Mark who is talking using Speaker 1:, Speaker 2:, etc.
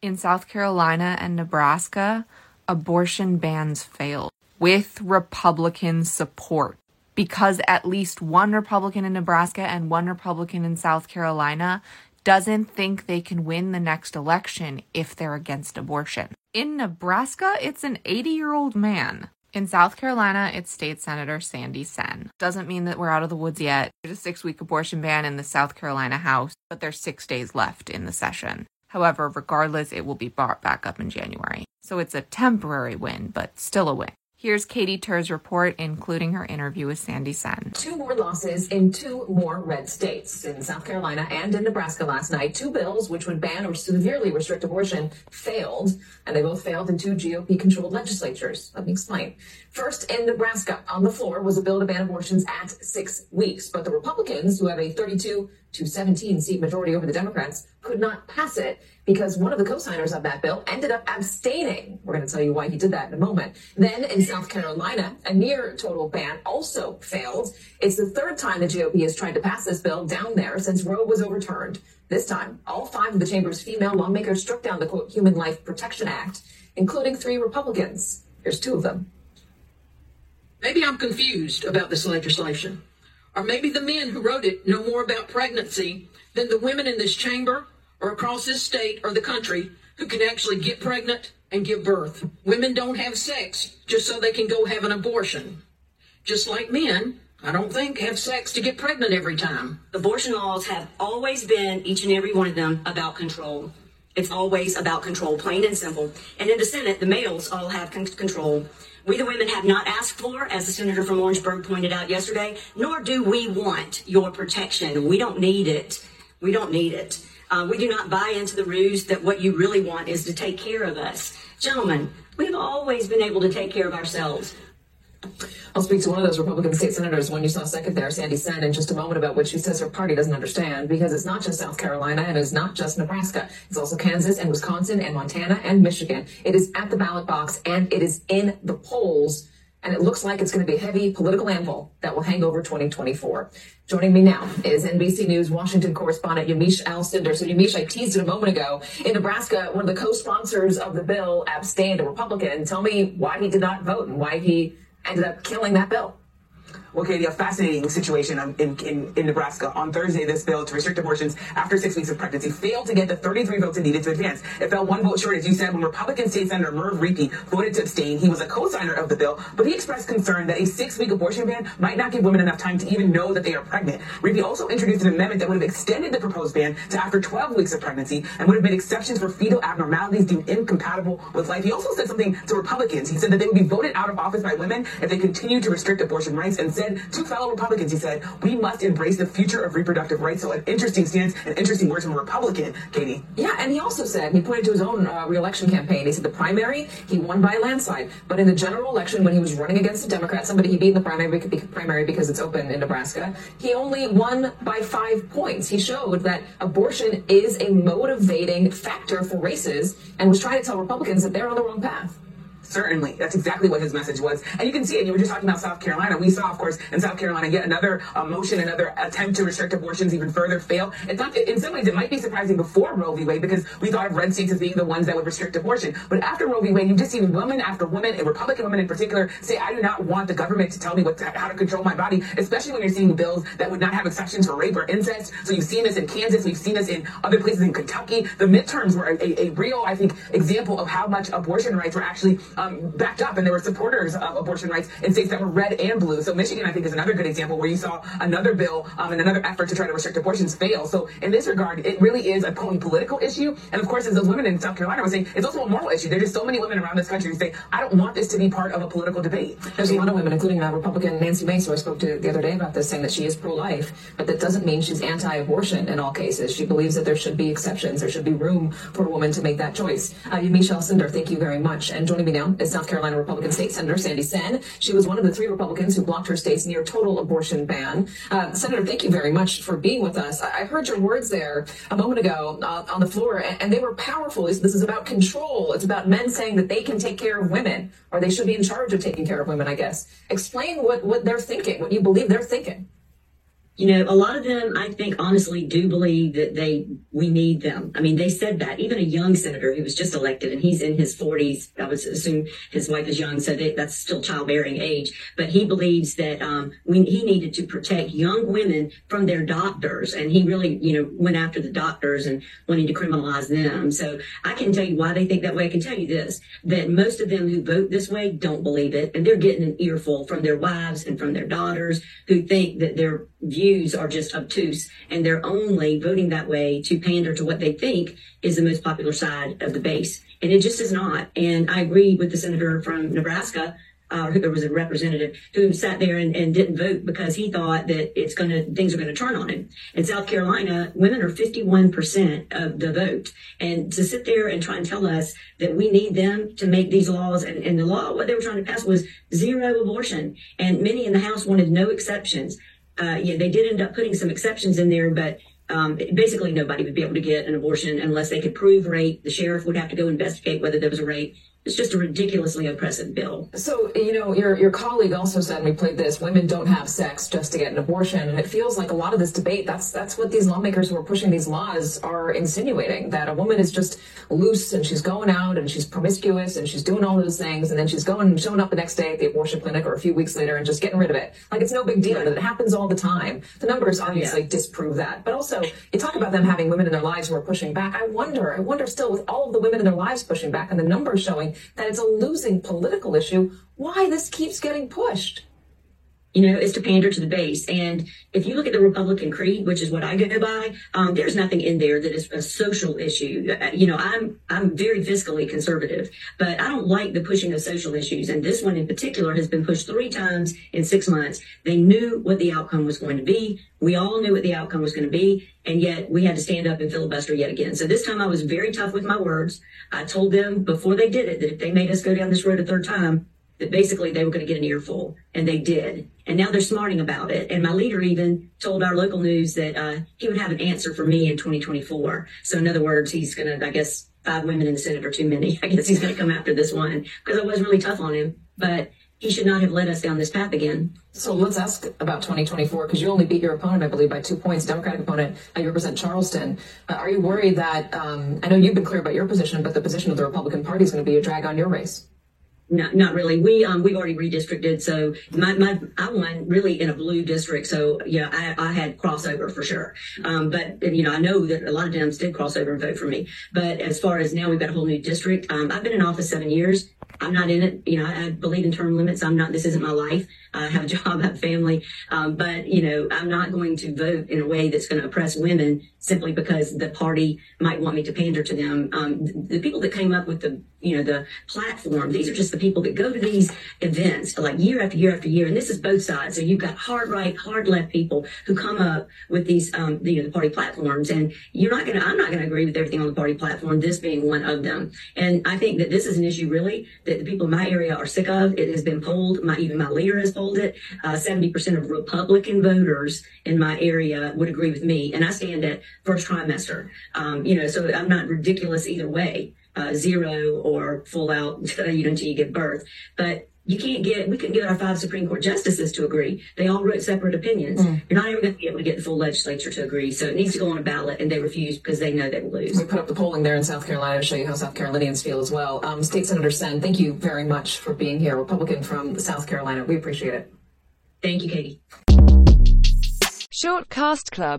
Speaker 1: In South Carolina and Nebraska, abortion bans failed with Republican support because at least one Republican in Nebraska and one Republican in South Carolina doesn't think they can win the next election if they're against abortion. In Nebraska, it's an 80 year old man. In South Carolina, it's State Senator Sandy Senn. Doesn't mean that we're out of the woods yet. There's a six week abortion ban in the South Carolina House, but there's six days left in the session. However, regardless, it will be brought back up in January. So it's a temporary win, but still a win. Here's Katy Tur's report, including her interview with Sandy Senn.
Speaker 2: Two more losses in two more red states. In South Carolina and in Nebraska last night, two bills which would ban or severely restrict abortion failed, and they both failed in two GOP controlled legislatures. Let me explain. First, in Nebraska, on the floor was a bill to ban abortions at six weeks, but the Republicans, who have a 32 to 17 seat majority over the Democrats, could not pass it because one of the co-signers of that bill ended up abstaining. We're going to tell you why he did that in a moment. Then in South Carolina, a near total ban also failed. It's the third time the GOP has tried to pass this bill down there since Roe was overturned. This time, all five of the chamber's female lawmakers struck down the quote, Human Life Protection Act, including three Republicans. Here's two of them.
Speaker 3: Maybe I'm confused about this legislation. Or maybe the men who wrote it know more about pregnancy than the women in this chamber or across this state or the country who can actually get pregnant and give birth. Women don't have sex just so they can go have an abortion. Just like men, I don't think, have sex to get pregnant every time.
Speaker 4: Abortion laws have always been, each and every one of them, about control. It's always about control, plain and simple. And in the Senate, the males all have con- control. We, the women, have not asked for, as the senator from Orangeburg pointed out yesterday, nor do we want your protection. We don't need it. We don't need it. Uh, we do not buy into the ruse that what you really want is to take care of us. Gentlemen, we've always been able to take care of ourselves.
Speaker 2: I'll speak to one of those Republican state senators, one you saw second there, Sandy Senn, in just a moment about what she says her party doesn't understand because it's not just South Carolina and it's not just Nebraska. It's also Kansas and Wisconsin and Montana and Michigan. It is at the ballot box and it is in the polls. And it looks like it's going to be a heavy political anvil that will hang over 2024. Joining me now is NBC News Washington correspondent Yamiche Alcindor. So Yamiche, I teased it a moment ago. In Nebraska, one of the co-sponsors of the bill abstained, a Republican. Tell me why he did not vote and why he ended up killing that bill.
Speaker 5: Katy, a fascinating situation um, in, in, in, Nebraska. On Thursday, this bill to restrict abortions after six weeks of pregnancy failed to get the 33 votes it needed to advance. It fell one vote short, as you said, when Republican State Senator Merv Riepe voted to abstain. He was a co-signer of the bill, but he expressed concern that a six-week abortion ban might not give women enough time to even know that they are pregnant. Riepe also introduced an amendment that would have extended the proposed ban to after 12 weeks of pregnancy and would have made exceptions for fetal abnormalities deemed incompatible with life. He also said something to Republicans. He said that they would be voted out of office by women if they continue to restrict abortion rights and said to fellow Republicans, he said, we must embrace the future of reproductive rights. So an interesting stance and interesting words from a Republican, Katy.
Speaker 2: Yeah, and he also said, he pointed to his own uh, reelection campaign. He said the primary, he won by a landslide. But in the general election, when he was running against a Democrat, somebody he beat in the primary, primary because it's open in Nebraska, he only won by five points. He showed that abortion is a motivating factor for races and was trying to tell Republicans that they're on the wrong path.
Speaker 5: Certainly. That's exactly what his message was. And you can see it. You were just talking about South Carolina. We saw, of course, in South Carolina, yet another uh, motion, another attempt to restrict abortions even further fail. It's not, in some ways, it might be surprising before Roe v. Wade because we thought of red states as being the ones that would restrict abortion. But after Roe v. Wade, you've just seen woman after woman, and Republican women in particular, say, I do not want the government to tell me what to, how to control my body, especially when you're seeing bills that would not have exceptions for rape or incest. So you've seen this in Kansas. We've seen this in other places in Kentucky. The midterms were a, a, a real, I think, example of how much abortion rights were actually um, backed up and there were supporters of abortion rights in states that were red and blue. So Michigan, I think, is another good example where you saw another bill um, and another effort to try to restrict abortions fail. So in this regard, it really is a political issue. And of course, as those women in South Carolina were saying, it's also a moral issue. There's just so many women around this country who say, I don't want this to be part of a political debate.
Speaker 2: There's a lot of women, including uh, Republican Nancy Mace, who I spoke to the other day about this, saying that she is pro-life, but that doesn't mean she's anti-abortion in all cases. She believes that there should be exceptions. There should be room for a woman to make that choice. Uh, Yamiche Alcindor, thank you very much. And joining me now is South Carolina Republican State Senator Sandy Senn. She was one of the three Republicans who blocked her state's near total abortion ban. Uh, Senator, thank you very much for being with us. I, I heard your words there a moment ago uh, on the floor, and, and, they were powerful. This is about control. It's about men saying that they can take care of women, or they should be in charge of taking care of women, I guess. Explain what, what they're thinking, what you believe they're thinking.
Speaker 4: You know, a lot of them, I think, honestly, do believe that they we need them. I mean, they said that. Even a young senator who was just elected, and he's in his 40s. I would assume his wife is young, so they, that's still childbearing age. But he believes that um, we, he needed to protect young women from their doctors, and he really, you know, went after the doctors and wanting to criminalize them. So I can tell you why they think that way. I can tell you this: that most of them who vote this way don't believe it, and they're getting an earful from their wives and from their daughters who think that their views are just obtuse and they're only voting that way to pander to what they think is the most popular side of the base. And it just is not. And I agree with the senator from Nebraska, uh, who was a representative who sat there and, and didn't vote because he thought that it's going to, things are going to turn on him. In South Carolina, women are 51% of the vote. And to sit there and try and tell us that we need them to make these laws and, and the law, what they were trying to pass was zero abortion. And many in the House wanted no exceptions uh, yeah, they did end up putting some exceptions in there, but um, basically nobody would be able to get an abortion unless they could prove rape. The sheriff would have to go investigate whether there was a rape. It's just a ridiculously oppressive bill.
Speaker 2: So, you know, your, your colleague also said, and we played this, women don't have sex just to get an abortion. And it feels like a lot of this debate, that's, that's what these lawmakers who are pushing these laws are insinuating, that a woman is just loose and she's going out and she's promiscuous and she's doing all those things. And then she's going, and showing up the next day at the abortion clinic or a few weeks later and just getting rid of it. Like it's no big deal. Right. It happens all the time. The numbers obviously yeah. disprove that. But also, you talk about them having women in their lives who are pushing back. I wonder, I wonder still with all of the women in their lives pushing back and the numbers showing that it's a losing political issue, why this keeps getting pushed
Speaker 4: you know, is to pander to the base. And if you look at the Republican creed, which is what I go by, um, there's nothing in there that is a social issue. Uh, you know, I'm I'm very fiscally conservative, but I don't like the pushing of social issues. And this one in particular has been pushed three times in six months. They knew what the outcome was going to be. We all knew what the outcome was going to be, and yet we had to stand up and filibuster yet again. So this time I was very tough with my words. I told them before they did it that if they made us go down this road a third time, that basically they were going to get an earful, and they did. And now they're smarting about it. And my leader even told our local news that uh, he would have an answer for me in 2024. So in other words, he's going to, I guess, five women in the Senate are too many. I guess he's going to come after this one because I was really tough on him. But he should not have led us down this path again.
Speaker 2: So let's ask about 2024 because you only beat your opponent, I believe, by two points, Democratic opponent. Uh, you represent Charleston. Uh, are you worried that um, I know you've been clear about your position, but the position of the Republican Party is going to be a drag on your race?
Speaker 4: Not, not really. We um we've already redistricted, so my, my I won really in a blue district, so yeah, I, I had crossover for sure. Um, but you know I know that a lot of Dems did crossover and vote for me. But as far as now, we've got a whole new district. Um, I've been in office seven years. I'm not in it. You know, I, believe in term limits. I'm not. This isn't my life. I have a job, I have family. Um, but you know, I'm not going to vote in a way that's going to oppress women simply because the party might want me to pander to them. Um, the people that came up with the you know the platform. These are just the people that go to these events like year after year after year. And this is both sides. So you've got hard right hard left people who come up with these um you know the party platforms. And you're not gonna i'm not gonna agree with everything on the party platform this being one of them. And i think that this is an issue really that the people in my area are sick of. It has been polled my even my leader has polled it. Uh, 70% of republican voters in my area would agree with me. And i stand at first trimester. Um, you know so i'm not ridiculous either way uh, zero or full out, you know, until you give birth. But you can't get, we couldn't get our five Supreme Court justices to agree. They all wrote separate opinions. Mm. You're not ever going to be able to get the full legislature to agree. So it needs to go on a ballot, and they refuse because they know they will lose.
Speaker 2: We put up the polling there in South Carolina to show you how South Carolinians feel as well. Um, State Senator Senn, thank you very much for being here, Republican from South Carolina. We appreciate it.
Speaker 4: Thank you, Katy.
Speaker 6: Short Cast Club